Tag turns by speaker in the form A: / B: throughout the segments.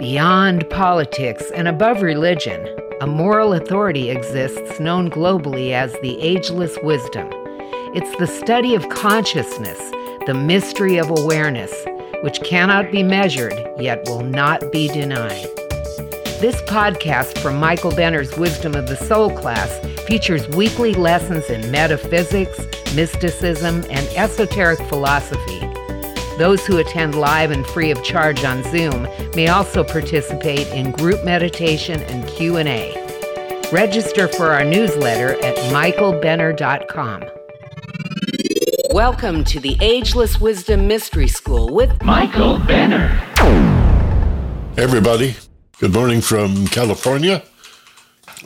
A: Beyond politics and above religion, a moral authority exists known globally as the ageless wisdom. It's the study of consciousness, the mystery of awareness, which cannot be measured yet will not be denied. This podcast from Michael Benner's Wisdom of the Soul class features weekly lessons in metaphysics, mysticism, and esoteric philosophy. Those who attend live and free of charge on Zoom may also participate in group meditation and Q&A. Register for our newsletter at michaelbenner.com. Welcome to the Ageless Wisdom Mystery School with
B: Michael Benner.
C: Everybody, good morning from California.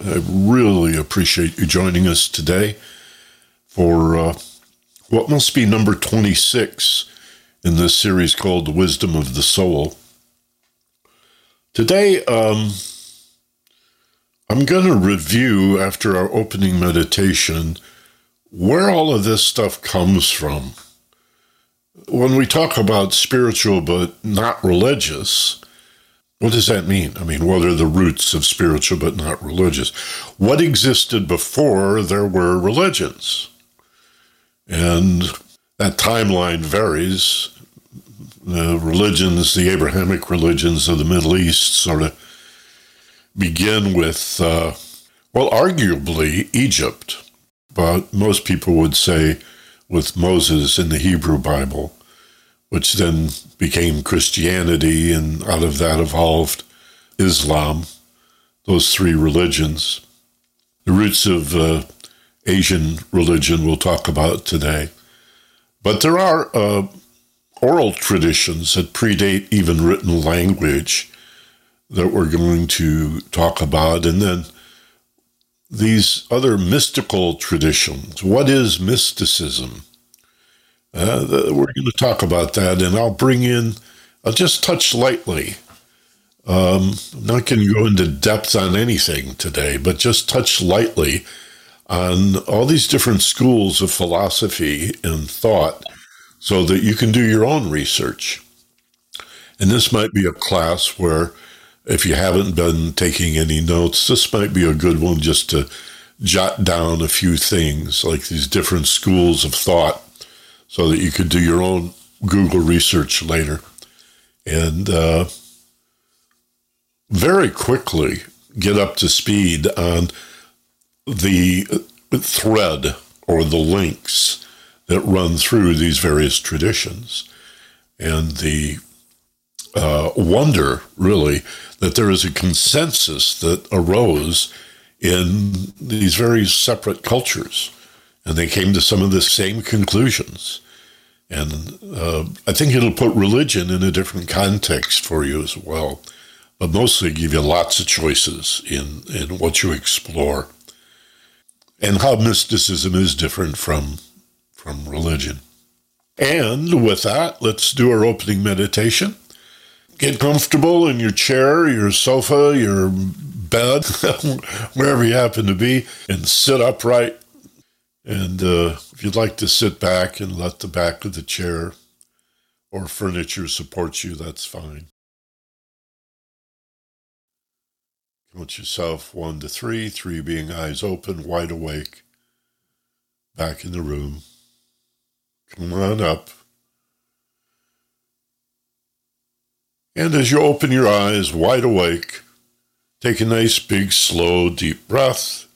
C: I really appreciate you joining us today for uh, what must be number 26 in this series called The Wisdom of the Soul. Today, um, I'm going to review, after our opening meditation, where all of this stuff comes from. When we talk about spiritual but not religious, what does that mean? I mean, what are the roots of spiritual but not religious? What existed before there were religions? And that timeline varies the religions, the Abrahamic religions of the Middle East, sort of begin with, uh, well, arguably Egypt, but most people would say with Moses in the Hebrew Bible, which then became Christianity, and out of that evolved Islam, those three religions. The roots of uh, Asian religion we'll talk about today. But there are uh, oral traditions that predate even written language that we're going to talk about. And then these other mystical traditions. What is mysticism? Uh, we're going to talk about that, and I'll bring in, I'll just touch lightly. Um, I'm not going to go into depth on anything today, but just touch lightly on all these different schools of philosophy and thought so that you can do your own research. And this might be a class where, if you haven't been taking any notes, this might be a good one just to jot down a few things, like these different schools of thought, so that you could do your own Google research later. And uh, very quickly get up to speed on the thread or the links that run through these various traditions. And the uh, wonder, really, that there is a consensus that arose in these very separate cultures. And they came to some of the same conclusions. And uh, I think it'll put religion in a different context for you as well, but mostly give you lots of choices in, in what you explore and how mysticism is different from from religion. And with that, let's do our opening meditation. Get comfortable in your chair, your sofa, your bed, wherever you happen to be, and sit upright. And uh, if you'd like to sit back and let the back of the chair or furniture support you, that's fine. Count yourself one to three, three being eyes open, wide awake, back in the room. Come on up. And as you open your eyes wide awake, take a nice, big, slow, deep breath.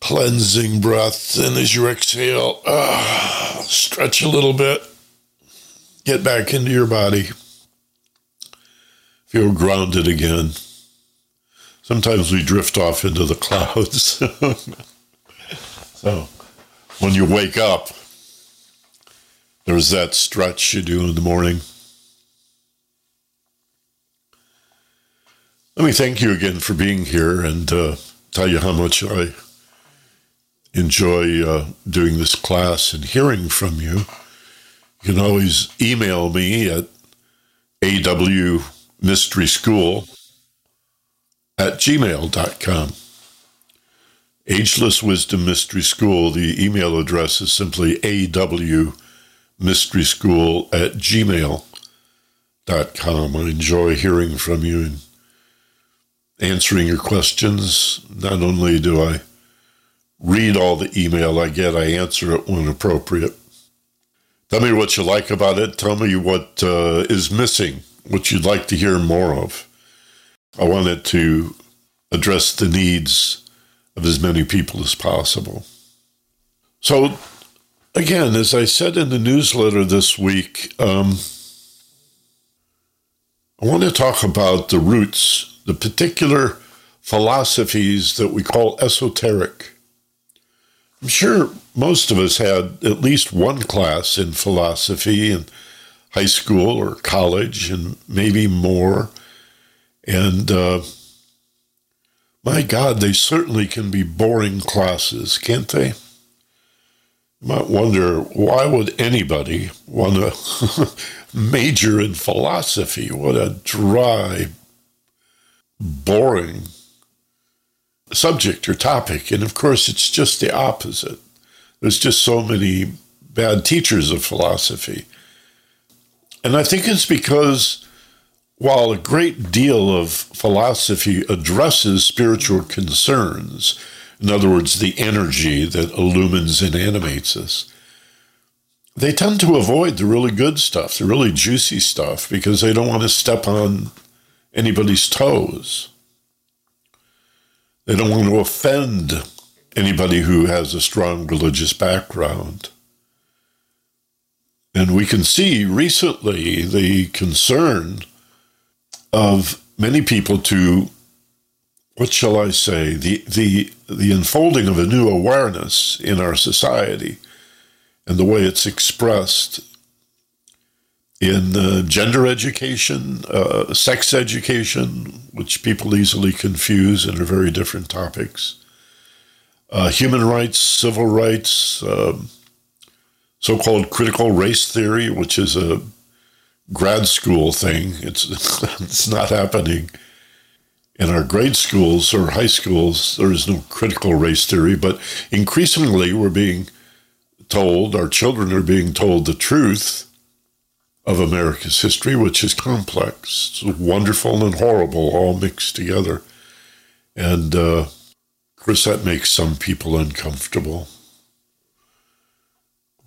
C: Cleansing breath. And as you exhale, ah, stretch a little bit. Get back into your body. Feel grounded again. Sometimes we drift off into the clouds. so when you wake up, there's that stretch you do in the morning. Let me thank you again for being here and uh, tell you how much I enjoy uh, doing this class and hearing from you. You can always email me at awmysteryschool at gmail.com. Ageless Wisdom Mystery School. The email address is simply awmysteryschool at gmail.com. I enjoy hearing from you and answering your questions. Not only do I read all the email I get, I answer it when appropriate. Tell me what you like about it. Tell me what uh, is missing, what you'd like to hear more of. I want it to address the needs of as many people as possible. So, again, as I said in the newsletter this week, um, I want to talk about the roots, the particular philosophies that we call esoteric. I'm sure most of us had at least one class in philosophy in high school or college, and maybe more. And uh, my God, they certainly can be boring classes, can't they? You might wonder why would anybody want to major in philosophy? What a dry, boring subject or topic. And of course, it's just the opposite. There's just so many bad teachers of philosophy. And I think it's because while a great deal of philosophy addresses spiritual concerns, in other words, the energy that illumines and animates us, they tend to avoid the really good stuff, the really juicy stuff, because they don't want to step on anybody's toes. They don't want to offend anybody who has a strong religious background. And we can see recently the concern of many people to what shall I say the the the unfolding of a new awareness in our society and the way it's expressed in uh, gender education, uh, sex education, which people easily confuse and are very different topics, uh, human rights, civil rights, um, so called critical race theory, which is a grad school thing. It's it's not happening in our grade schools or high schools. There is no critical race theory, but increasingly we're being told, our children are being told the truth of America's history, which is complex, it's wonderful and horrible all mixed together, and uh, of course that makes some people uncomfortable.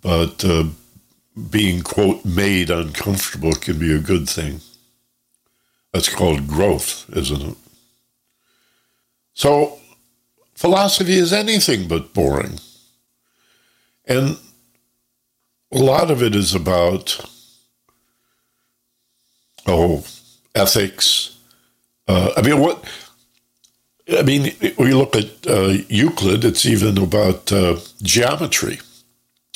C: But uh, being, quote, made uncomfortable can be a good thing. That's called growth, isn't it? So, philosophy is anything but boring. And a lot of it is about, oh, ethics. Uh, I mean, what? I mean, we look at uh, Euclid, it's even about uh, geometry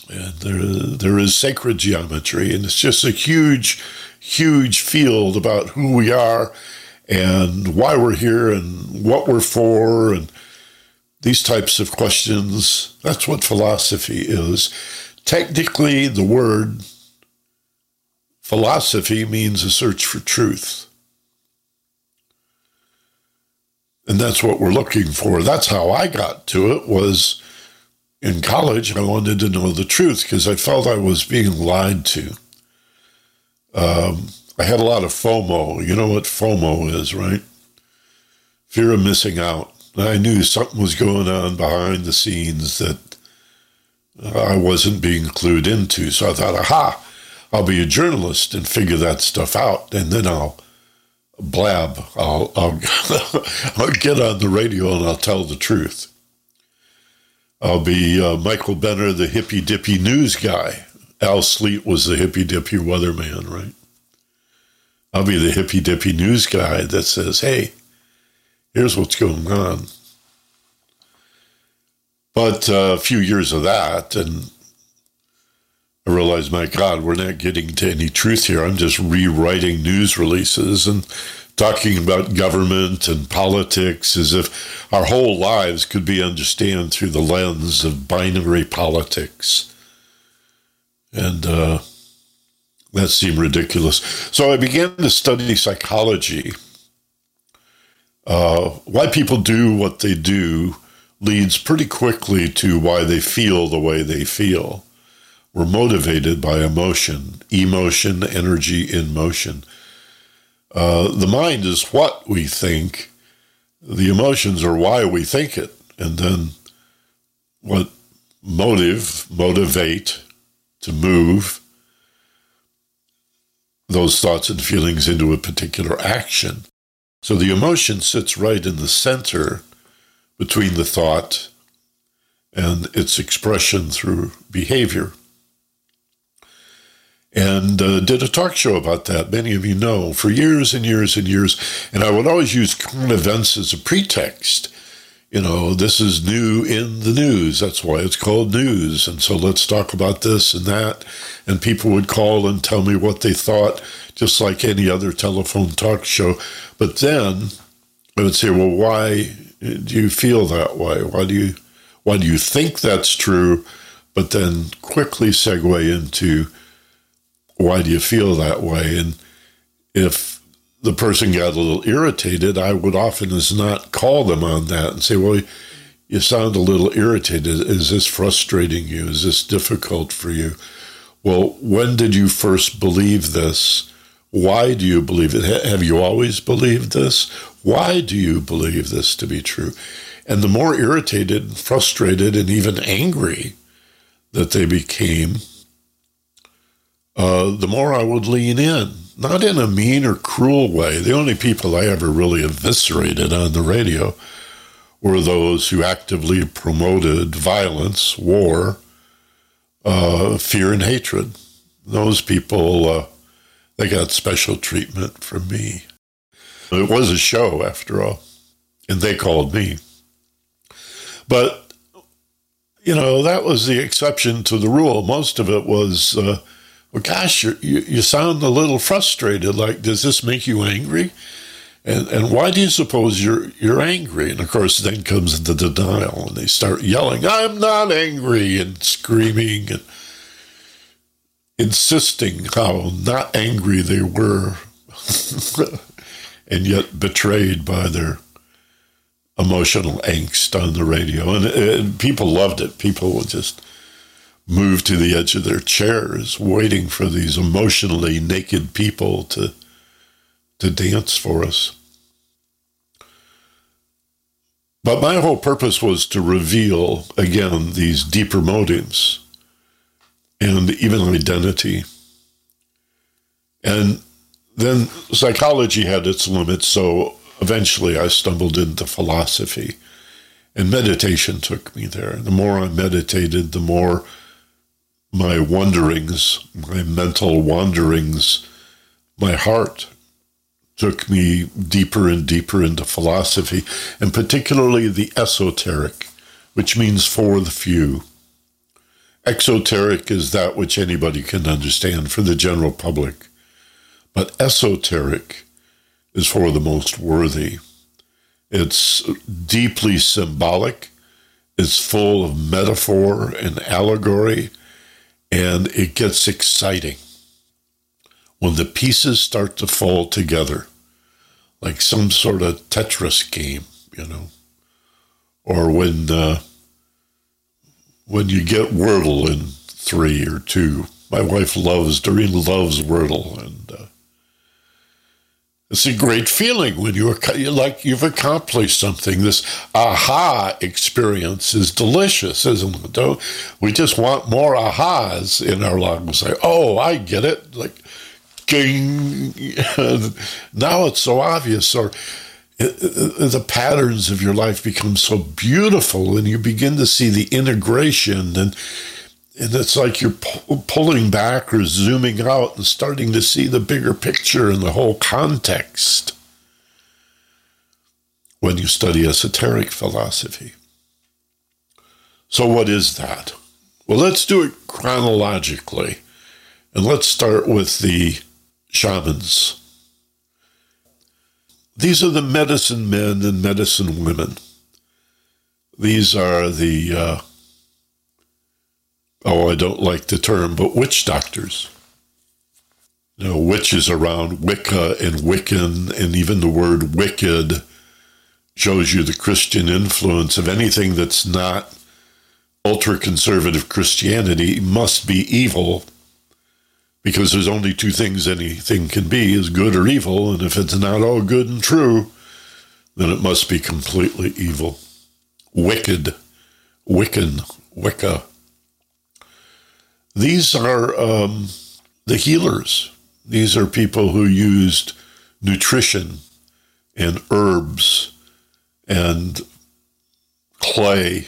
C: there, there is sacred geometry, and it's just a huge, huge field about who we are and why we're here and what we're for and these types of questions. That's what philosophy is. Technically, the word philosophy means a search for truth. And that's what we're looking for. That's how I got to it was in college, I wanted to know the truth because I felt I was being lied to. Um, I had a lot of FOMO. You know what FOMO is, right? Fear of missing out. I knew something was going on behind the scenes that I wasn't being clued into. So I thought, aha, I'll be a journalist and figure that stuff out, and then I'll blab. I'll, I'll, I'll get on the radio and I'll tell the truth. I'll be uh, Michael Benner, the hippy dippy news guy. Al Sleet was the hippy dippy weatherman, right? I'll be the hippy dippy news guy that says, hey, here's what's going on. But uh, a few years of that, and I realized, my God, we're not getting to any truth here. I'm just rewriting news releases and talking about government and politics as if our whole lives could be understood through the lens of binary politics. And uh, that seemed ridiculous. So I began to study psychology. Uh, why people do what they do leads pretty quickly to why they feel the way they feel. We're motivated by emotion, emotion, energy in motion. Uh, the mind is what we think, the emotions are why we think it, and then what motive, motivate to move those thoughts and feelings into a particular action. So the emotion sits right in the center between the thought and its expression through behavior. And uh, did a talk show about that. Many of you know for years and years and years. And I would always use current events as a pretext you know, this is new in the news. That's why it's called news. And so let's talk about this and that. And people would call and tell me what they thought, just like any other telephone talk show. But then I would say, well, why do you feel that way? Why do you, why do you think that's true? But then quickly segue into why do you feel that way? And if the person got a little irritated, I would often as not call them on that and say, well, you sound a little irritated. Is this frustrating you? Is this difficult for you? Well, when did you first believe this? Why do you believe it? Have you always believed this? Why do you believe this to be true? And the more irritated, frustrated, and even angry that they became, uh, the more I would lean in not in a mean or cruel way. The only people I ever really eviscerated on the radio were those who actively promoted violence, war, uh, fear, and hatred. Those people, uh, they got special treatment from me. It was a show, after all, and they called me. But, you know, that was the exception to the rule. Most of it was. Uh, well, gosh, you you sound a little frustrated. Like, does this make you angry? And and why do you suppose you're you're angry? And of course, then comes the denial, and they start yelling, "I'm not angry," and screaming and insisting how not angry they were, and yet betrayed by their emotional angst on the radio. And, and people loved it. People just move to the edge of their chairs, waiting for these emotionally naked people to, to dance for us. But my whole purpose was to reveal, again, these deeper motives and even identity. And then psychology had its limits, so eventually I stumbled into philosophy. And meditation took me there. The more I meditated, the more my wanderings, my mental wanderings, my heart took me deeper and deeper into philosophy, and particularly the esoteric, which means for the few. Exoteric is that which anybody can understand for the general public, but esoteric is for the most worthy. It's deeply symbolic, it's full of metaphor and allegory and it gets exciting when the pieces start to fall together, like some sort of Tetris game, you know, or when uh, when you get Wordle in three or two. My wife loves Doreen loves Wordle, and uh, it's a great feeling when you're like you've accomplished something. This aha experience is delicious, isn't it? Don't we just want more ahas in our lives? Like, oh, I get it. Like, ging. now it's so obvious, or it, it, the patterns of your life become so beautiful, and you begin to see the integration and it's like you're pu- pulling back or zooming out and starting to see the bigger picture and the whole context when you study esoteric philosophy. So, what is that? Well, let's do it chronologically. And let's start with the shamans. These are the medicine men and medicine women. These are the uh, oh, I don't like the term, but witch doctors. You know, witches around Wicca and Wiccan, and even the word wicked shows you the Christian influence of anything that's not ultra conservative Christianity must be evil because there's only two things anything can be is good or evil, and if it's not all good and true, then it must be completely evil. Wicked, Wiccan, Wicca. These are um, the healers. These are people who used nutrition and herbs and clay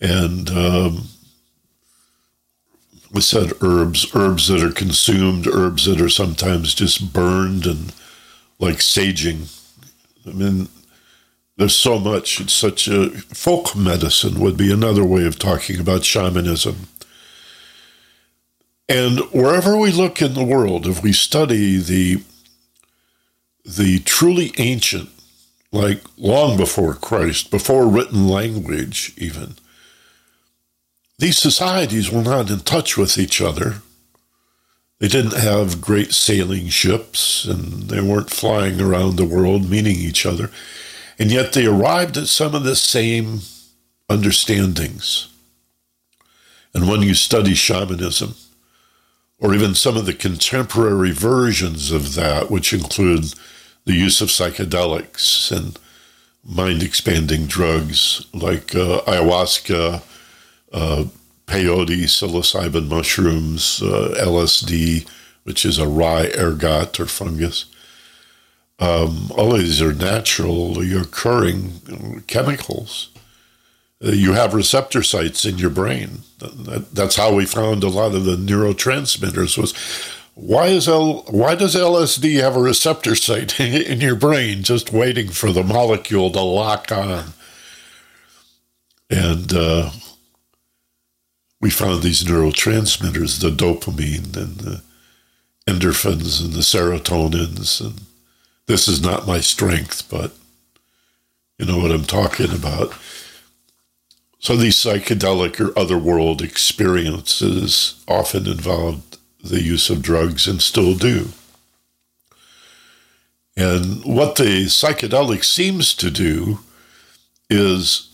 C: and um, we said herbs, herbs that are consumed, herbs that are sometimes just burned and like saging. I mean, there's so much. It's such a folk medicine would be another way of talking about shamanism. And wherever we look in the world, if we study the the truly ancient, like long before Christ, before written language, even, these societies were not in touch with each other. They didn't have great sailing ships and they weren't flying around the world meeting each other. And yet they arrived at some of the same understandings. And when you study shamanism, or even some of the contemporary versions of that, which include the use of psychedelics and mind expanding drugs like uh, ayahuasca, uh, peyote, psilocybin mushrooms, uh, LSD, which is a rye ergot or fungus. Um, all of these are naturally occurring chemicals. Uh, you have receptor sites in your brain. That's how we found a lot of the neurotransmitters. Was why is L, why does LSD have a receptor site in your brain just waiting for the molecule to lock on? And uh, we found these neurotransmitters, the dopamine and the endorphins and the serotonins. And this is not my strength, but you know what I'm talking about. So these psychedelic or otherworld experiences often involved the use of drugs and still do. And what the psychedelic seems to do is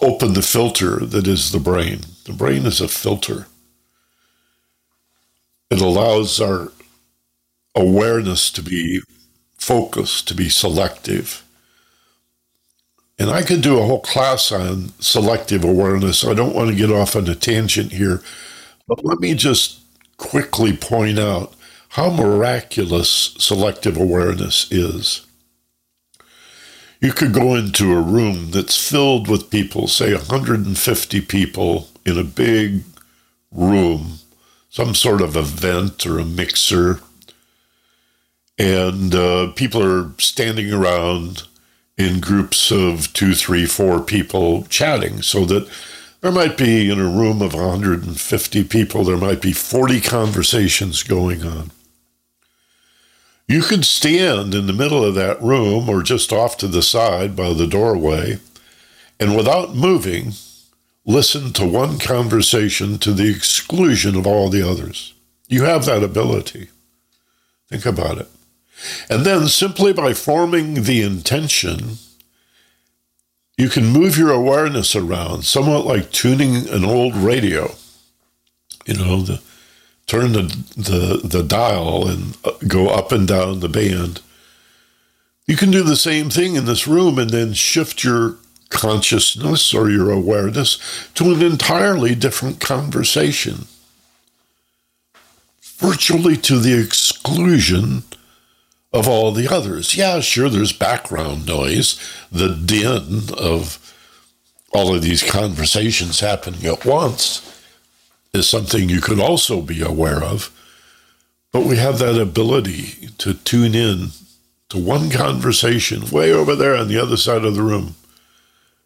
C: open the filter that is the brain. The brain is a filter. It allows our awareness to be focused, to be selective. And I could do a whole class on selective awareness. I don't want to get off on a tangent here, but let me just quickly point out how miraculous selective awareness is. You could go into a room that's filled with people, say 150 people in a big room, some sort of event or a mixer, and uh, people are standing around in groups of two, three, four people chatting, so that there might be in a room of 150 people, there might be 40 conversations going on. You could stand in the middle of that room or just off to the side by the doorway and without moving, listen to one conversation to the exclusion of all the others. You have that ability. Think about it. And then simply by forming the intention, you can move your awareness around, somewhat like tuning an old radio. You know, the turn the, the, the dial and uh, go up and down the band. You can do the same thing in this room and then shift your consciousness or your awareness to an entirely different conversation, virtually to the exclusion of all the others. Yeah, sure, there's background noise, the din of all of these conversations happening at once is something you could also be aware of. But we have that ability to tune in to one conversation way over there on the other side of the room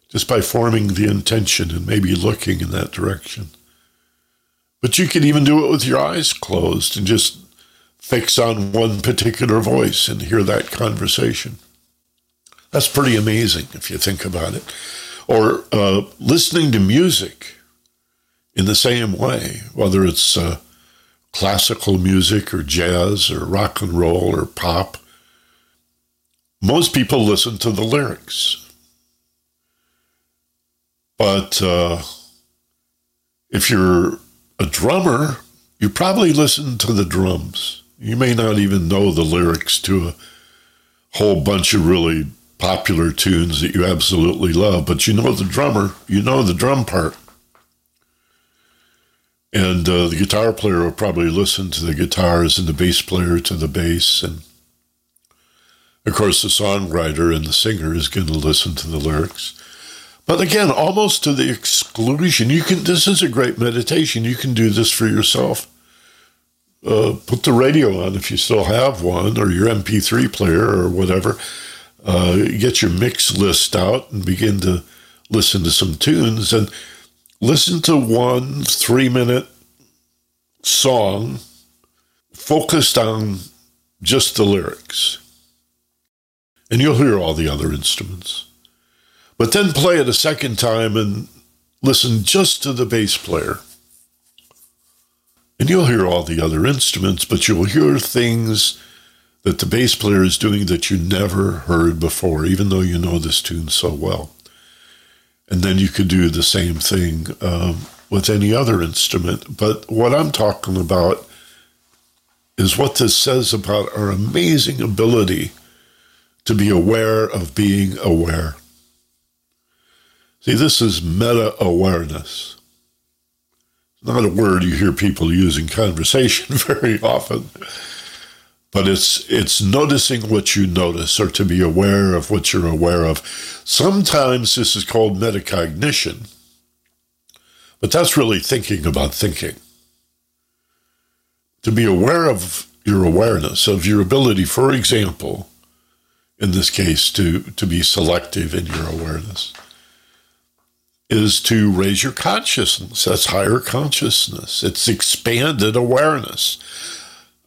C: just by forming the intention and maybe looking in that direction. But you can even do it with your eyes closed and just fix on one particular voice and hear that conversation. That's pretty amazing if you think about it. Or uh, listening to music in the same way, whether it's uh, classical music or jazz or rock and roll or pop. Most people listen to the lyrics. But uh, if you're a drummer you probably listen to the drums. You may not even know the lyrics to a whole bunch of really popular tunes that you absolutely love, but you know the drummer, you know the drum part. And uh, the guitar player will probably listen to the guitars and the bass player to the bass. And of course, the songwriter and the singer is going to listen to the lyrics. But again, almost to the exclusion. You can. This is a great meditation. You can do this for yourself. Uh, put the radio on if you still have one, or your MP3 player, or whatever. Uh, get your mix list out and begin to listen to some tunes and listen to one three minute song focused on just the lyrics. And you'll hear all the other instruments. But then play it a second time and listen just to the bass player. And you'll hear all the other instruments, but you'll hear things that the bass player is doing that you never heard before, even though you know this tune so well. And then you could do the same thing um, with any other instrument. But what I'm talking about is what this says about our amazing ability to be aware of being aware. See, this is meta awareness. Not a word you hear people use in conversation very often, but it's it's noticing what you notice or to be aware of what you're aware of. Sometimes this is called metacognition, but that's really thinking about thinking. To be aware of your awareness, of your ability, for example, in this case, to, to be selective in your awareness is to raise your consciousness. That's higher consciousness. It's expanded awareness.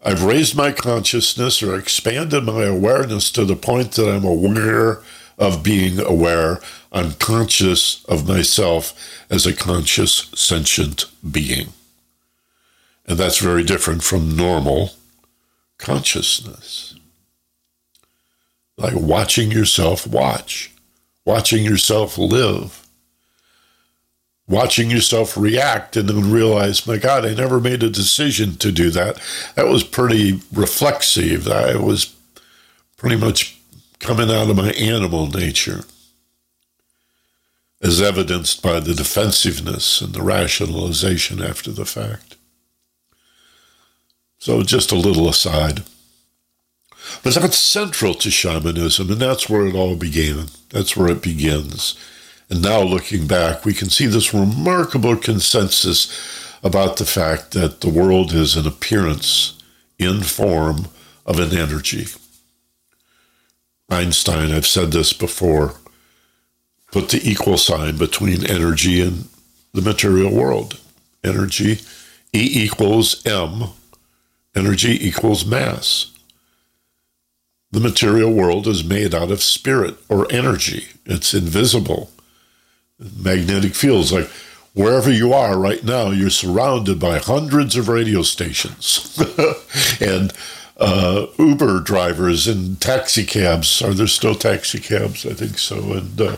C: I've raised my consciousness or expanded my awareness to the point that I'm aware of being aware. I'm conscious of myself as a conscious, sentient being. And that's very different from normal consciousness. Like watching yourself watch, watching yourself live watching yourself react and then realize, my God, I never made a decision to do that. That was pretty reflexive. I was pretty much coming out of my animal nature, as evidenced by the defensiveness and the rationalization after the fact. So, just a little aside. But that's central to shamanism, and that's where it all began. That's where it begins. And now looking back, we can see this remarkable consensus about the fact that the world is an appearance in form of an energy. Einstein, I've said this before, put the equal sign between energy and the material world. Energy, E equals M, energy equals mass. The material world is made out of spirit or energy, it's invisible magnetic fields. Like wherever you are right now, you're surrounded by hundreds of radio stations and uh, Uber drivers and taxi cabs. Are there still taxi cabs? I think so. And, uh,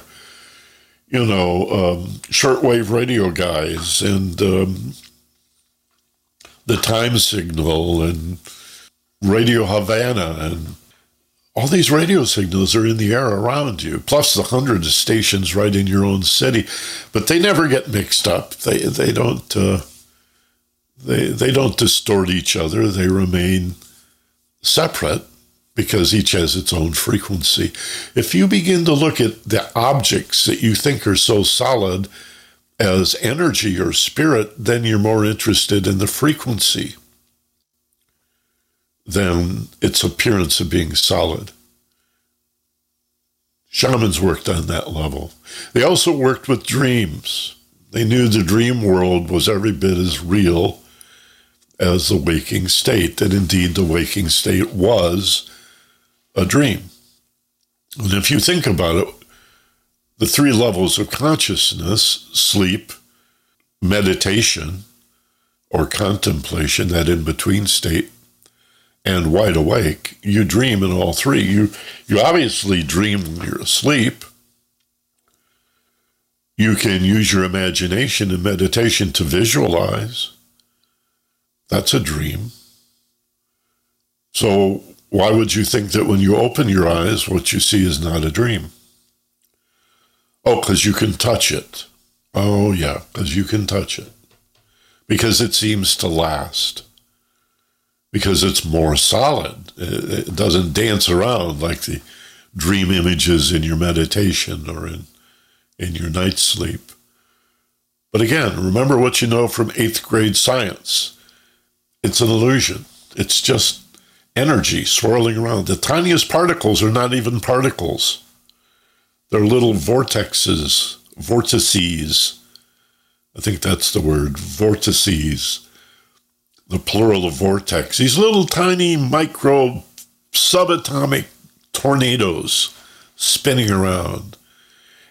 C: you know, um, shortwave radio guys and um, the time signal and Radio Havana and all these radio signals are in the air around you, plus the hundreds of stations right in your own city, but they never get mixed up. They they don't uh, they they don't distort each other. They remain separate because each has its own frequency. If you begin to look at the objects that you think are so solid as energy or spirit, then you're more interested in the frequency than its appearance of being solid. Shamans worked on that level. They also worked with dreams. They knew the dream world was every bit as real as the waking state, that indeed the waking state was a dream. And if you think about it, the three levels of consciousness sleep, meditation, or contemplation, that in between state, and wide awake. You dream in all three. You you obviously dream when you're asleep. You can use your imagination and meditation to visualize. That's a dream. So, why would you think that when you open your eyes, what you see is not a dream? Oh, because you can touch it. Oh, yeah, because you can touch it. Because it seems to last. Because it's more solid. It doesn't dance around like the dream images in your meditation or in, in your night sleep. But again, remember what you know from eighth grade science it's an illusion, it's just energy swirling around. The tiniest particles are not even particles, they're little vortexes, vortices. I think that's the word, vortices, the plural of vortex. These little tiny micro subatomic tornadoes spinning around.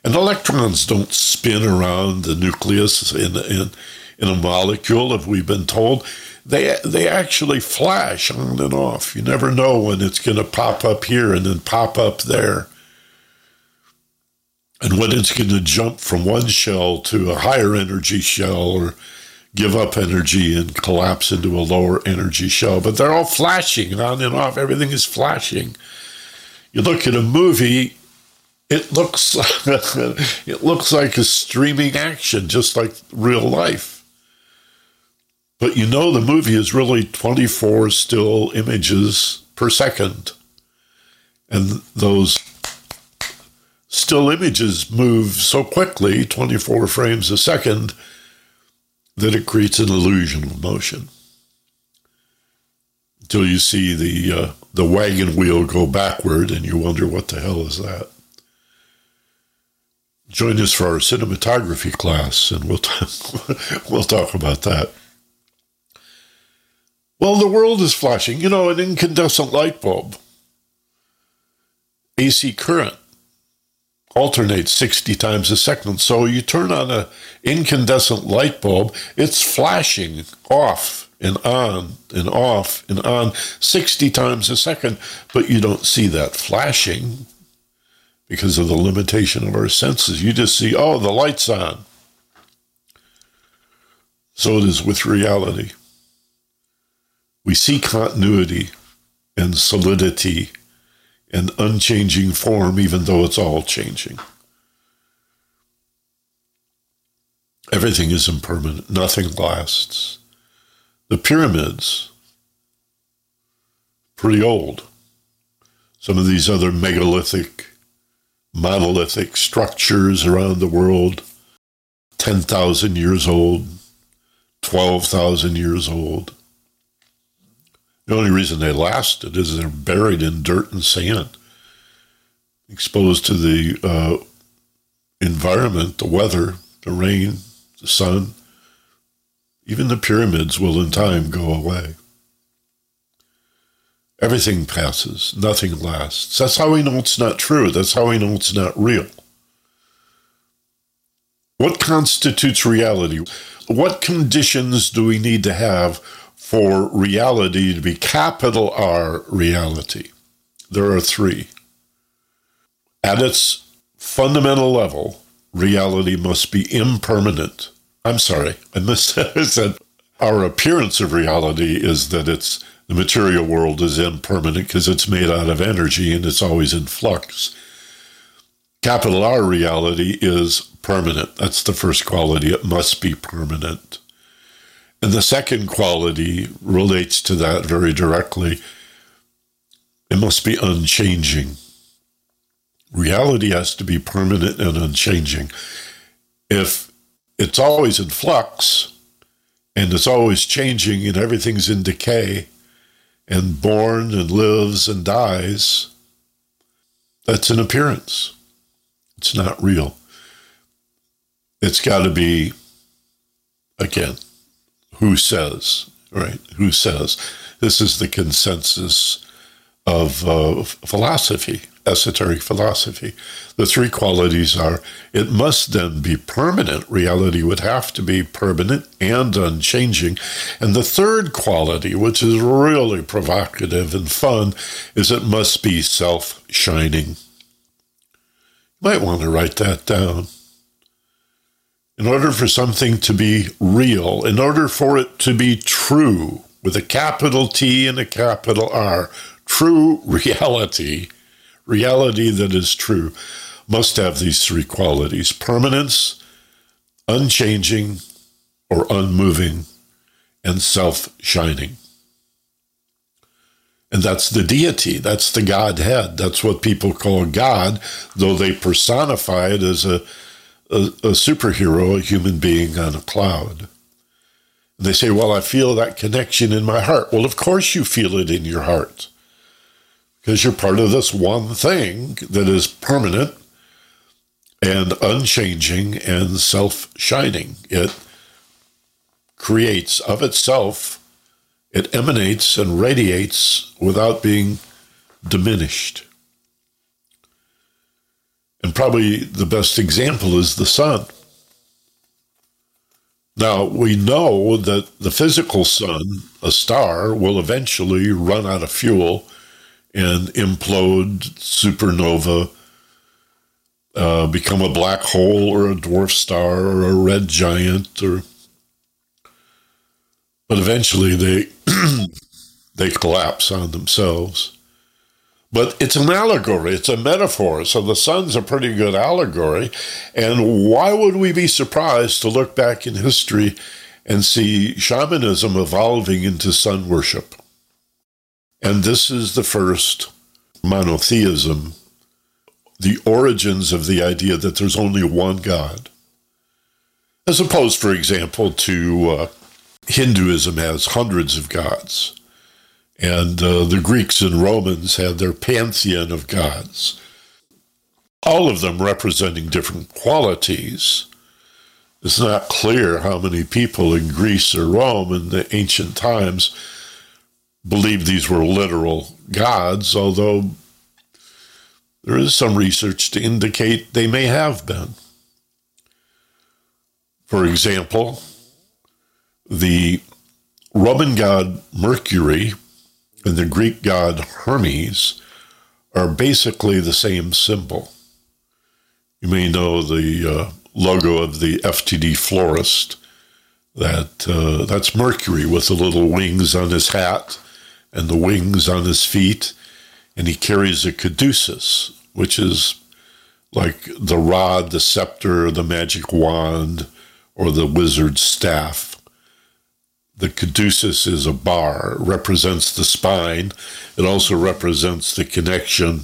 C: And electrons don't spin around the nucleus in, in, in a molecule, if we've been told. They, they actually flash on and off. You never know when it's going to pop up here and then pop up there. And when it's going to jump from one shell to a higher energy shell or give up energy and collapse into a lower energy shell. But they're all flashing on and off. Everything is flashing. You look at a movie, it looks it looks like a streaming action, just like real life. But you know the movie is really 24 still images per second. And those still images move so quickly, 24 frames a second, that it creates an illusion of motion. Until you see the uh, the wagon wheel go backward and you wonder what the hell is that. Join us for our cinematography class and we'll we'll talk about that. Well, the world is flashing. You know, an incandescent light bulb, AC current alternates 60 times a second. So you turn on an incandescent light bulb, it's flashing off and on and off and on 60 times a second, but you don't see that flashing because of the limitation of our senses. You just see, oh, the light's on. So it is with reality. We see continuity and solidity and unchanging form, even though it's all changing. Everything is impermanent, nothing lasts. The pyramids, pretty old. Some of these other megalithic, monolithic structures around the world, 10,000 years old, 12,000 years old. The only reason they lasted is they're buried in dirt and sand, exposed to the uh, environment, the weather, the rain, the sun. Even the pyramids will in time go away. Everything passes, nothing lasts. That's how we know it's not true. That's how we know it's not real. What constitutes reality? What conditions do we need to have for reality to be capital R reality? There are three. At its fundamental level, reality must be impermanent. I'm sorry, I said our appearance of reality is that it's the material world is impermanent because it's made out of energy and it's always in flux. Capital R reality is permanent. That's the first quality. It must be permanent. The second quality relates to that very directly. It must be unchanging. Reality has to be permanent and unchanging. If it's always in flux and it's always changing and everything's in decay and born and lives and dies, that's an appearance. It's not real. It's got to be, again, who says, right? Who says? This is the consensus of uh, philosophy esoteric philosophy. The three qualities are it must then be permanent. Reality would have to be permanent and unchanging. And the third quality, which is really provocative and fun, is it must be self shining. You might want to write that down. In order for something to be real, in order for it to be true, with a capital T and a capital R. True reality, reality that is true, must have these three qualities permanence, unchanging or unmoving, and self shining. And that's the deity. That's the Godhead. That's what people call God, though they personify it as a, a, a superhero, a human being on a cloud. And they say, Well, I feel that connection in my heart. Well, of course you feel it in your heart because you're part of this one thing that is permanent and unchanging and self shining. It creates of itself it emanates and radiates without being diminished. And probably the best example is the sun. Now, we know that the physical sun, a star, will eventually run out of fuel and implode, supernova, uh, become a black hole or a dwarf star or a red giant or but eventually they they collapse on themselves. But it's an allegory, it's a metaphor. So the sun's a pretty good allegory. And why would we be surprised to look back in history and see shamanism evolving into sun worship? And this is the first monotheism, the origins of the idea that there's only one God. As opposed, for example, to uh, Hinduism has hundreds of gods, and uh, the Greeks and Romans had their pantheon of gods, all of them representing different qualities. It's not clear how many people in Greece or Rome in the ancient times believed these were literal gods, although there is some research to indicate they may have been. For example, the Roman god Mercury and the Greek god Hermes are basically the same symbol. You may know the uh, logo of the FTD florist. That uh, that's Mercury with the little wings on his hat and the wings on his feet, and he carries a caduceus, which is like the rod, the scepter, the magic wand, or the wizard's staff. The caduceus is a bar, represents the spine. It also represents the connection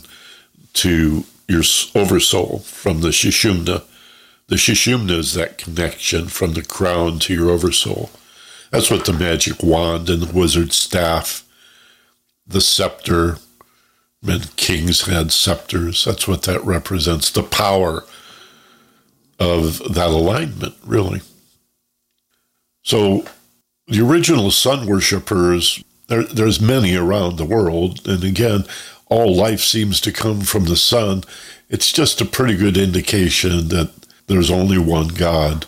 C: to your oversoul from the sushumna. The sushumna is that connection from the crown to your oversoul. That's what the magic wand and the wizard staff, the scepter, and kings had scepters. That's what that represents. The power of that alignment, really. So the original sun worshippers, there, there's many around the world, and again, all life seems to come from the sun. It's just a pretty good indication that there's only one God.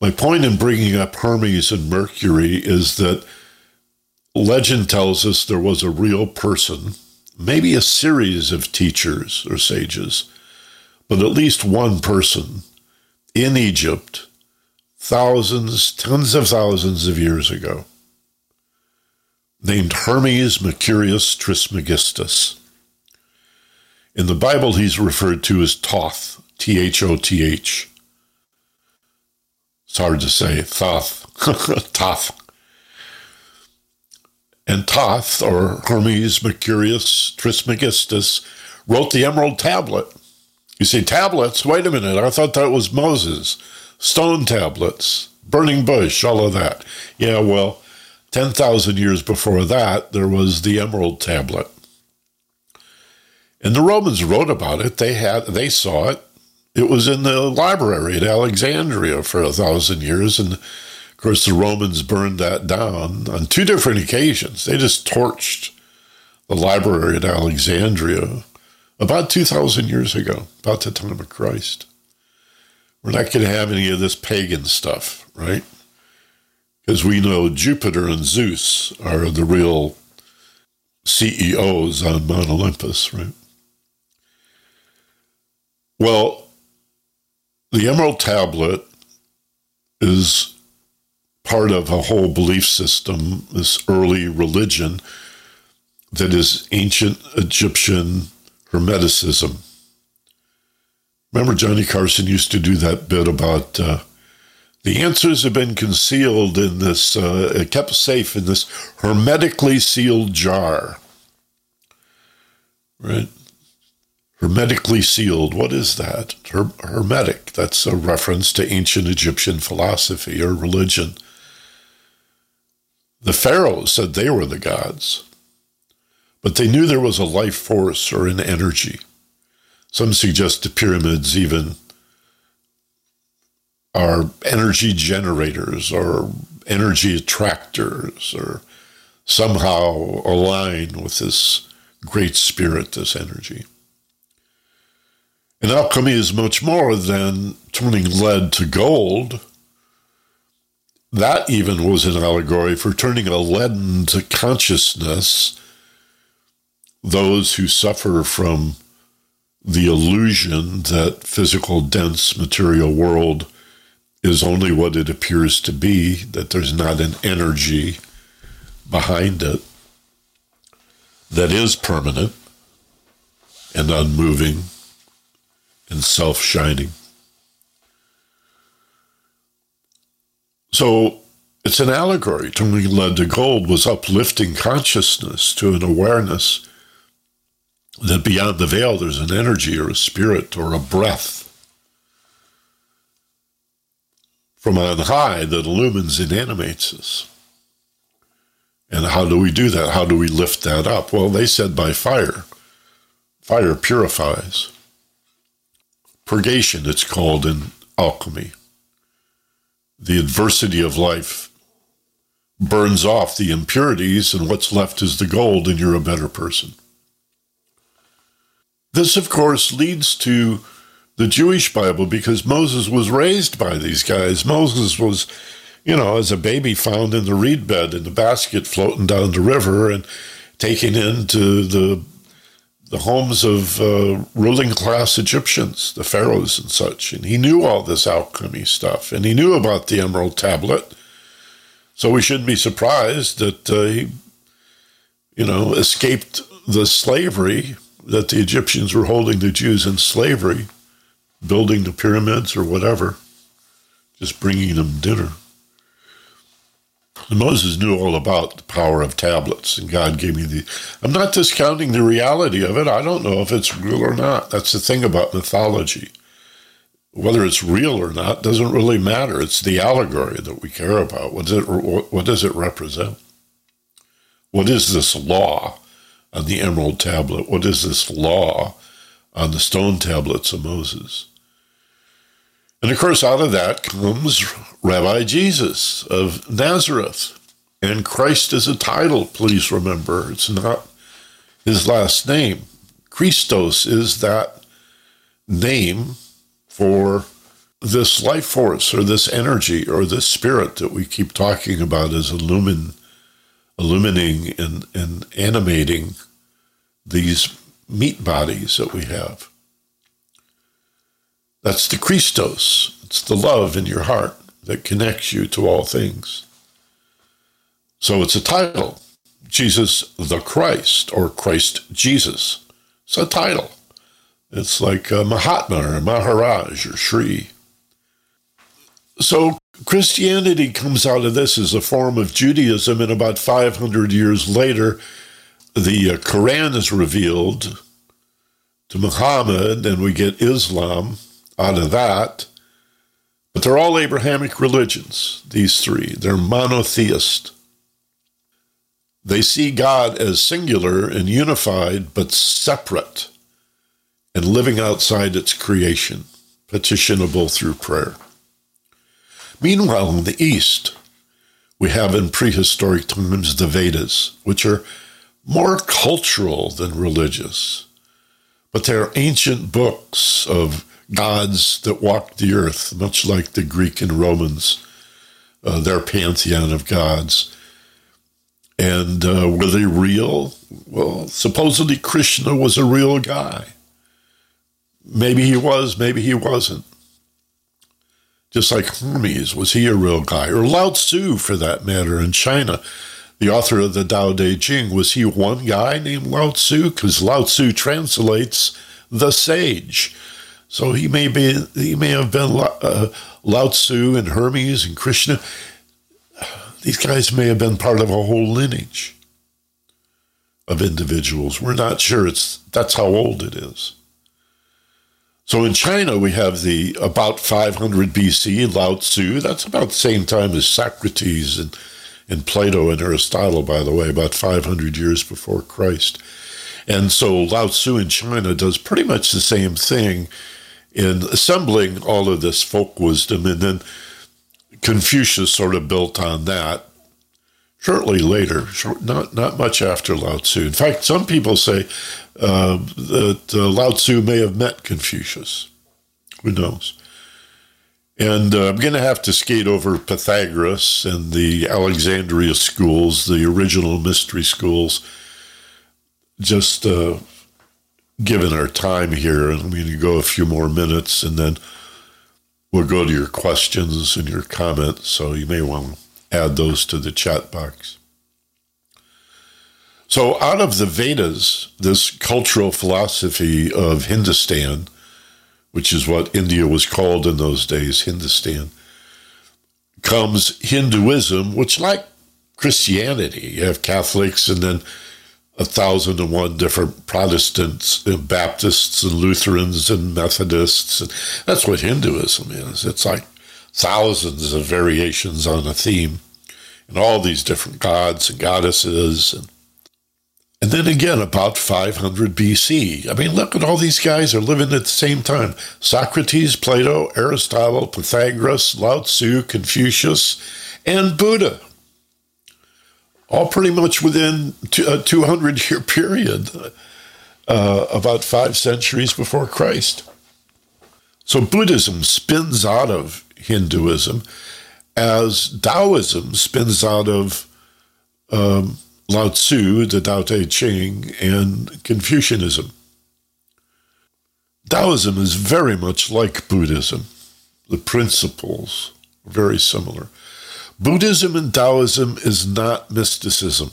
C: My point in bringing up Hermes and Mercury is that legend tells us there was a real person, maybe a series of teachers or sages, but at least one person in Egypt thousands, tens of thousands of years ago, named Hermes Mercurius Trismegistus. In the Bible, he's referred to as Thoth, T H O T H. It's hard to say, Thoth, Thoth. And Thoth, or Hermes Mercurius Trismegistus, wrote the Emerald Tablet. You say, tablets? Wait a minute, I thought that was Moses stone tablets, burning bush, all of that. Yeah, well, 10,000 years before that, there was the emerald tablet. And the Romans wrote about it. They had, they saw it. It was in the library at Alexandria for a thousand years. And of course, the Romans burned that down on two different occasions. They just torched the library at Alexandria about 2,000 years ago, about the time of Christ. We're not going to have any of this pagan stuff, right? Because we know Jupiter and Zeus are the real CEOs on Mount Olympus, right? Well, the Emerald Tablet is part of a whole belief system, this early religion that is ancient Egyptian Hermeticism. Remember, Johnny Carson used to do that bit about uh, the answers have been concealed in this, uh, kept safe in this hermetically sealed jar. Right? Hermetically sealed. What is that? Her- hermetic. That's a reference to ancient Egyptian philosophy or religion. The pharaohs said they were the gods, but they knew there was a life force or an energy. Some suggest the pyramids even are energy generators or energy attractors or somehow align with this great spirit, this energy. And alchemy is much more than turning lead to gold. That even was an allegory for turning a leaden into consciousness. Those who suffer from the illusion that physical, dense material world is only what it appears to be, that there's not an energy behind it that is permanent and unmoving and self shining. So it's an allegory. Turning lead to gold was uplifting consciousness to an awareness that beyond the veil there's an energy or a spirit or a breath from on high that illumines and animates us. And how do we do that? How do we lift that up? Well, they said by fire. Fire purifies. Purgation, it's called in alchemy. The adversity of life burns off the impurities, and what's left is the gold, and you're a better person. This, of course, leads to the Jewish Bible because Moses was raised by these guys. Moses was, you know, as a baby found in the reed bed in the basket floating down the river and taken into the the homes of uh, ruling class Egyptians, the pharaohs and such. And he knew all this alchemy stuff, and he knew about the Emerald Tablet. So we shouldn't be surprised that uh, he, you know, escaped the slavery that the Egyptians were holding the Jews in slavery building the pyramids or whatever, just bringing them dinner. And Moses knew all about the power of tablets, and God gave me the. I'm not discounting the reality of it. I don't know if it's real or not. That's the thing about mythology. Whether it's real or not doesn't really matter. It's the allegory that we care about. What does it, what does it represent? What is this law on the emerald tablet? What is this law on the stone tablets of Moses? And of course, out of that comes Rabbi Jesus of Nazareth. And Christ is a title, please remember. It's not his last name. Christos is that name for this life force or this energy or this spirit that we keep talking about as illumin, illuminating and, and animating these meat bodies that we have. That's the Christos. It's the love in your heart that connects you to all things. So it's a title Jesus the Christ or Christ Jesus. It's a title. It's like Mahatma or Maharaj or Sri. So Christianity comes out of this as a form of Judaism, and about 500 years later, the uh, Quran is revealed to Muhammad, and we get Islam out of that. But they're all Abrahamic religions, these three. They're monotheist. They see God as singular and unified, but separate and living outside its creation, petitionable through prayer. Meanwhile, in the East, we have in prehistoric times the Vedas, which are more cultural than religious, but they're ancient books of gods that walked the earth, much like the Greek and Romans, uh, their pantheon of gods. And uh, were they real? Well, supposedly Krishna was a real guy. Maybe he was, maybe he wasn't. Just like Hermes, was he a real guy? Or Lao Tzu, for that matter, in China, the author of the Tao Te Ching, was he one guy named Lao Tzu? Because Lao Tzu translates the sage. So he may be he may have been uh, Lao Tzu and Hermes and Krishna. These guys may have been part of a whole lineage of individuals. We're not sure. It's that's how old it is. So in China, we have the about 500 BC Lao Tzu. That's about the same time as Socrates and, and Plato and Aristotle, by the way, about 500 years before Christ. And so Lao Tzu in China does pretty much the same thing in assembling all of this folk wisdom. And then Confucius sort of built on that shortly later, not, not much after Lao Tzu. In fact, some people say uh, that uh, Lao Tzu may have met Confucius. Who knows? And uh, I'm going to have to skate over Pythagoras and the Alexandria schools, the original mystery schools, just uh, given our time here. I'm going to go a few more minutes and then we'll go to your questions and your comments. So you may want to add those to the chat box. So, out of the Vedas, this cultural philosophy of Hindustan, which is what India was called in those days, Hindustan, comes Hinduism, which, like Christianity, you have Catholics and then a thousand and one different Protestants and Baptists and Lutherans and Methodists. And that's what Hinduism is. It's like thousands of variations on a theme and all these different gods and goddesses and and then again, about 500 BC. I mean, look at all these guys are living at the same time Socrates, Plato, Aristotle, Pythagoras, Lao Tzu, Confucius, and Buddha. All pretty much within a 200 year period, uh, about five centuries before Christ. So Buddhism spins out of Hinduism as Taoism spins out of um, Lao Tzu, the Tao Te Ching, and Confucianism. Taoism is very much like Buddhism. The principles are very similar. Buddhism and Taoism is not mysticism.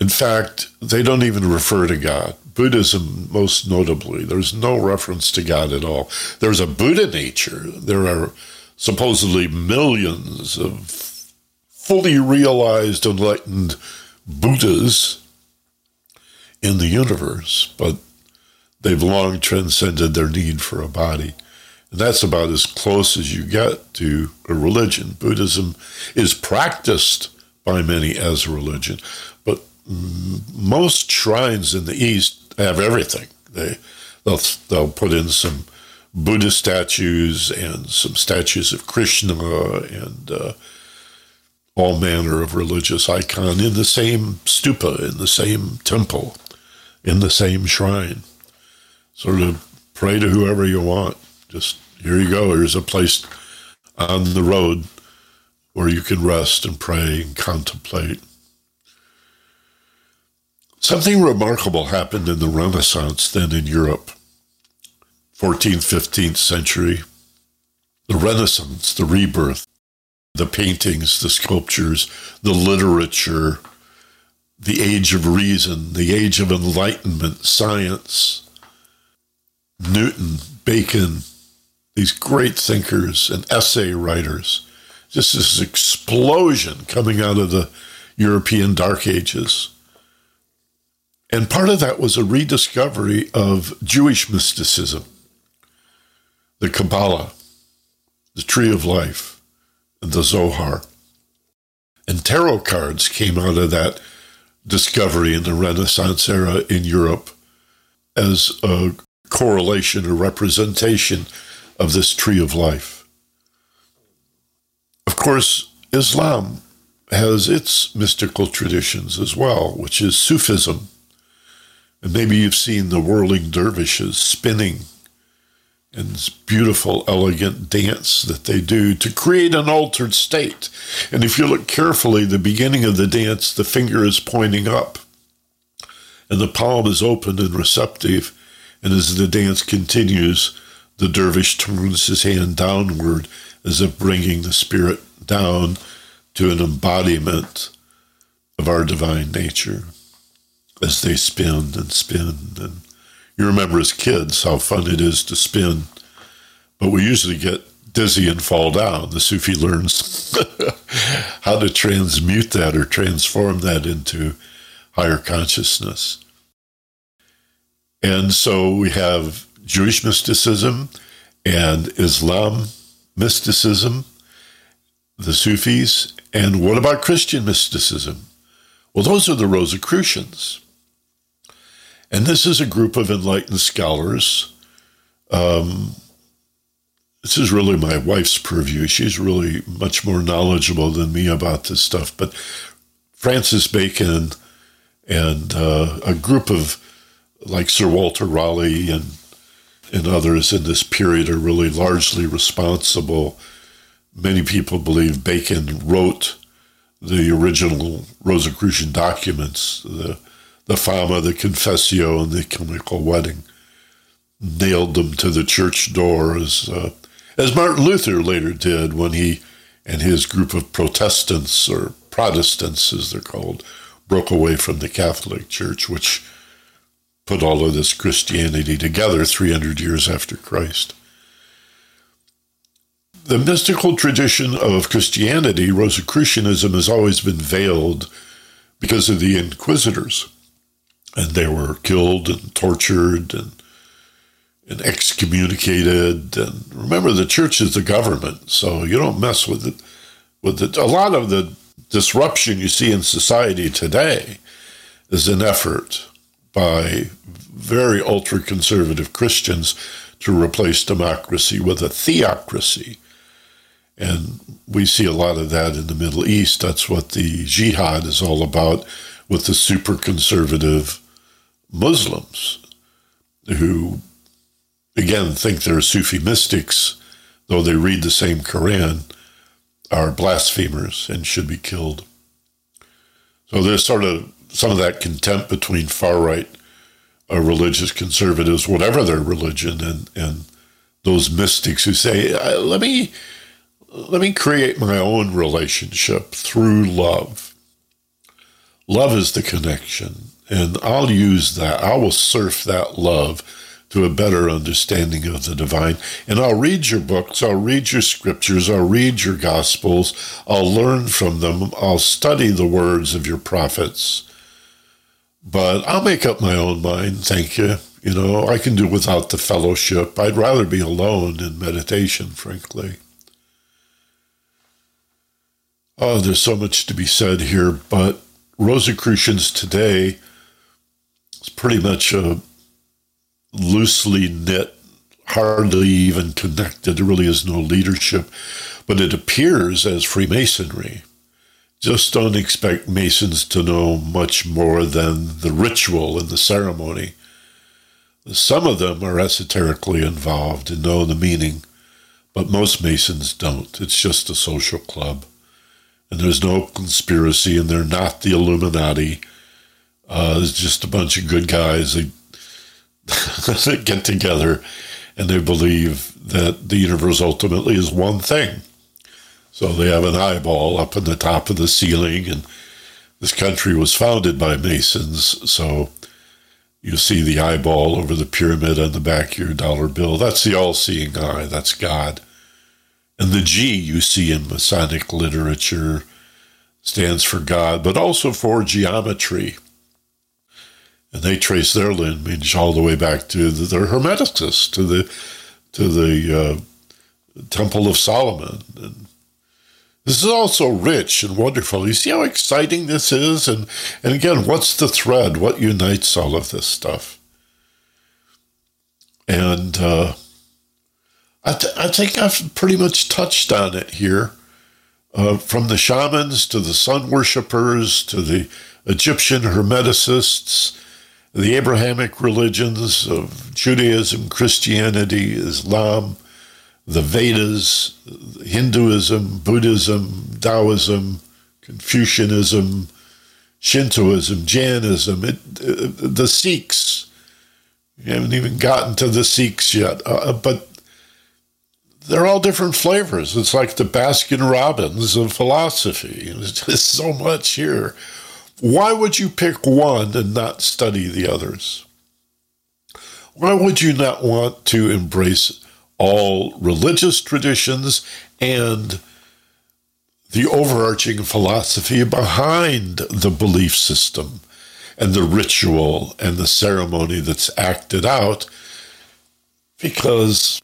C: In fact, they don't even refer to God. Buddhism, most notably, there's no reference to God at all. There's a Buddha nature. There are supposedly millions of fully realized enlightened Buddhas in the universe, but they've long transcended their need for a body. And that's about as close as you get to a religion. Buddhism is practiced by many as a religion, but most shrines in the East have everything. They they'll they'll put in some Buddha statues and some statues of Krishna and uh, all manner of religious icon in the same stupa, in the same temple, in the same shrine. Sort of pray to whoever you want. Just here you go. Here's a place on the road where you can rest and pray and contemplate. Something remarkable happened in the Renaissance then in Europe, 14th, 15th century. The Renaissance, the rebirth, the paintings, the sculptures, the literature, the age of reason, the age of enlightenment, science, Newton, Bacon, these great thinkers and essay writers. Just this explosion coming out of the European Dark Ages. And part of that was a rediscovery of Jewish mysticism, the Kabbalah, the Tree of Life the Zohar. And tarot cards came out of that discovery in the Renaissance era in Europe as a correlation or representation of this tree of life. Of course, Islam has its mystical traditions as well, which is Sufism. And maybe you've seen the whirling dervishes spinning and this beautiful, elegant dance that they do to create an altered state. And if you look carefully, the beginning of the dance, the finger is pointing up, and the palm is open and receptive. And as the dance continues, the dervish turns his hand downward as if bringing the spirit down to an embodiment of our divine nature as they spin and spin. And you remember as kids how fun it is to spin, but we usually get dizzy and fall down. The Sufi learns how to transmute that or transform that into higher consciousness. And so we have Jewish mysticism and Islam mysticism, the Sufis, and what about Christian mysticism? Well, those are the Rosicrucians. And this is a group of enlightened scholars. Um, this is really my wife's purview. She's really much more knowledgeable than me about this stuff. But Francis Bacon and uh, a group of like Sir Walter Raleigh and and others in this period are really largely responsible. Many people believe Bacon wrote the original Rosicrucian documents, the the Fama, the Confessio, and the Chemical Wedding, nailed them to the church door as uh, as Martin Luther later did when he and his group of Protestants or Protestants, as they're called, broke away from the Catholic Church, which put all of this Christianity together 300 years after Christ. The mystical tradition of Christianity, Rosicrucianism, has always been veiled because of the inquisitors. And they were killed and tortured and, and excommunicated. And remember, the church is the government, so you don't mess with it. With it. A lot of the disruption you see in society today is an effort by very ultra conservative Christians to replace democracy with a theocracy. And we see a lot of that in the Middle East. That's what the jihad is all about with the super conservative Muslims who, again, think they're Sufi mystics, though they read the same Quran, are blasphemers and should be killed. So there's sort of some of that contempt between far right uh, religious conservatives, whatever their religion, and and those mystics who say, "Let me let me create my own relationship through love." Love is the connection, and I'll use that. I will surf that love to a better understanding of the divine. And I'll read your books, I'll read your scriptures, I'll read your gospels, I'll learn from them, I'll study the words of your prophets. But I'll make up my own mind, thank you. You know, I can do without the fellowship. I'd rather be alone in meditation, frankly. Oh, there's so much to be said here, but Rosicrucians today is pretty much a loosely knit, hardly even connected. There really is no leadership, but it appears as Freemasonry. Just don't expect Masons to know much more than the ritual and the ceremony. Some of them are esoterically involved and know the meaning, but most Masons don't. It's just a social club. And there's no conspiracy, and they're not the Illuminati. Uh, it's just a bunch of good guys that, that get together and they believe that the universe ultimately is one thing. So they have an eyeball up in the top of the ceiling, and this country was founded by Masons. So you see the eyeball over the pyramid on the back of your dollar bill. That's the all seeing eye, that's God. And the G you see in Masonic literature stands for God, but also for geometry. And they trace their lineage all the way back to the, the Hermeticists, to the to the uh, Temple of Solomon, and this is also rich and wonderful. You see how exciting this is? And, and again, what's the thread? What unites all of this stuff? And uh, I, th- I think I've pretty much touched on it here. Uh, from the shamans to the sun worshippers to the Egyptian hermeticists, the Abrahamic religions of Judaism, Christianity, Islam, the Vedas, Hinduism, Buddhism, Taoism, Confucianism, Shintoism, Jainism, it, uh, the Sikhs. We haven't even gotten to the Sikhs yet, uh, but they're all different flavors. It's like the Baskin Robbins of philosophy. There's just so much here. Why would you pick one and not study the others? Why would you not want to embrace all religious traditions and the overarching philosophy behind the belief system and the ritual and the ceremony that's acted out? Because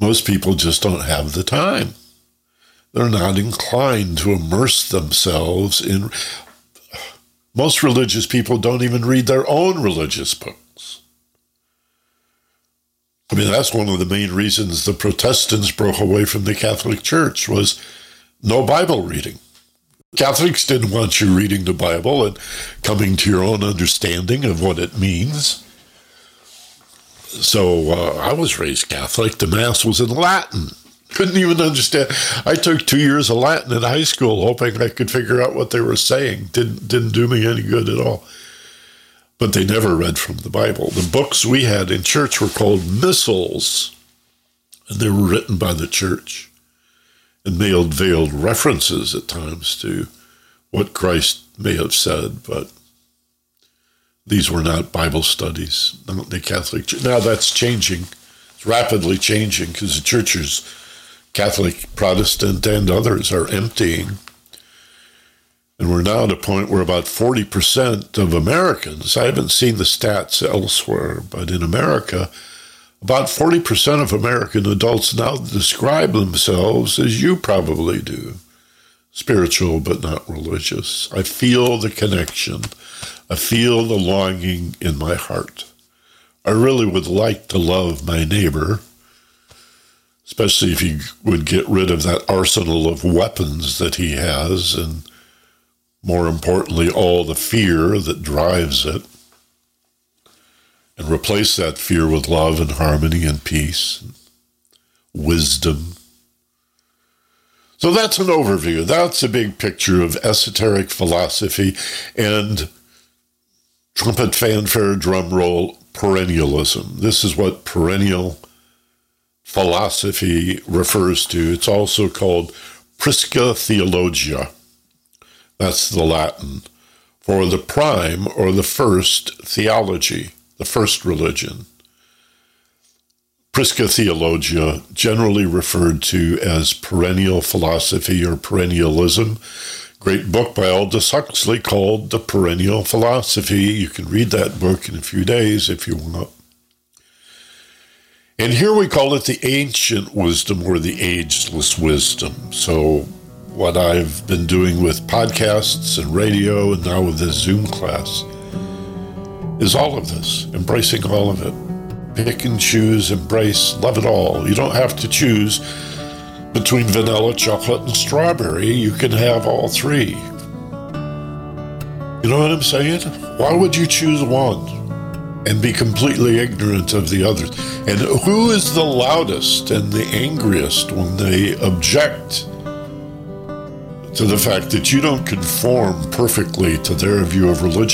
C: most people just don't have the time. They're not inclined to immerse themselves in. Most religious people don't even read their own religious books. I mean, that's one of the main reasons the Protestants broke away from the Catholic Church was no Bible reading. Catholics didn't want you reading the Bible and coming to your own understanding of what it means. So uh, I was raised Catholic. The Mass was in Latin. Couldn't even understand. I took two years of Latin in high school, hoping I could figure out what they were saying. Didn't didn't do me any good at all. But they never read from the Bible. The books we had in church were called missals, and they were written by the church and mailed veiled references at times to what Christ may have said, but these were not Bible studies, not the Catholic Church. Now that's changing. It's rapidly changing because the churches, Catholic, Protestant, and others, are emptying. And we're now at a point where about 40% of Americans, I haven't seen the stats elsewhere, but in America, about 40% of American adults now describe themselves as you probably do spiritual but not religious. I feel the connection. I feel the longing in my heart. I really would like to love my neighbor, especially if he would get rid of that arsenal of weapons that he has, and more importantly, all the fear that drives it, and replace that fear with love and harmony and peace, and wisdom. So that's an overview. That's a big picture of esoteric philosophy and trumpet fanfare, drum roll, perennialism. This is what perennial philosophy refers to. It's also called Prisca Theologia. That's the Latin for the prime or the first theology, the first religion. Prisca Theologia, generally referred to as perennial philosophy or perennialism, great book by Aldous Huxley called The Perennial Philosophy. You can read that book in a few days if you want. And here we call it the ancient wisdom or the ageless wisdom. So, what I've been doing with podcasts and radio and now with this Zoom class is all of this, embracing all of it. Pick and choose, embrace, love it all. You don't have to choose between vanilla, chocolate, and strawberry, you can have all three. You know what I'm saying? Why would you choose one and be completely ignorant of the others? And who is the loudest and the angriest when they object to the fact that you don't conform perfectly to their view of religion?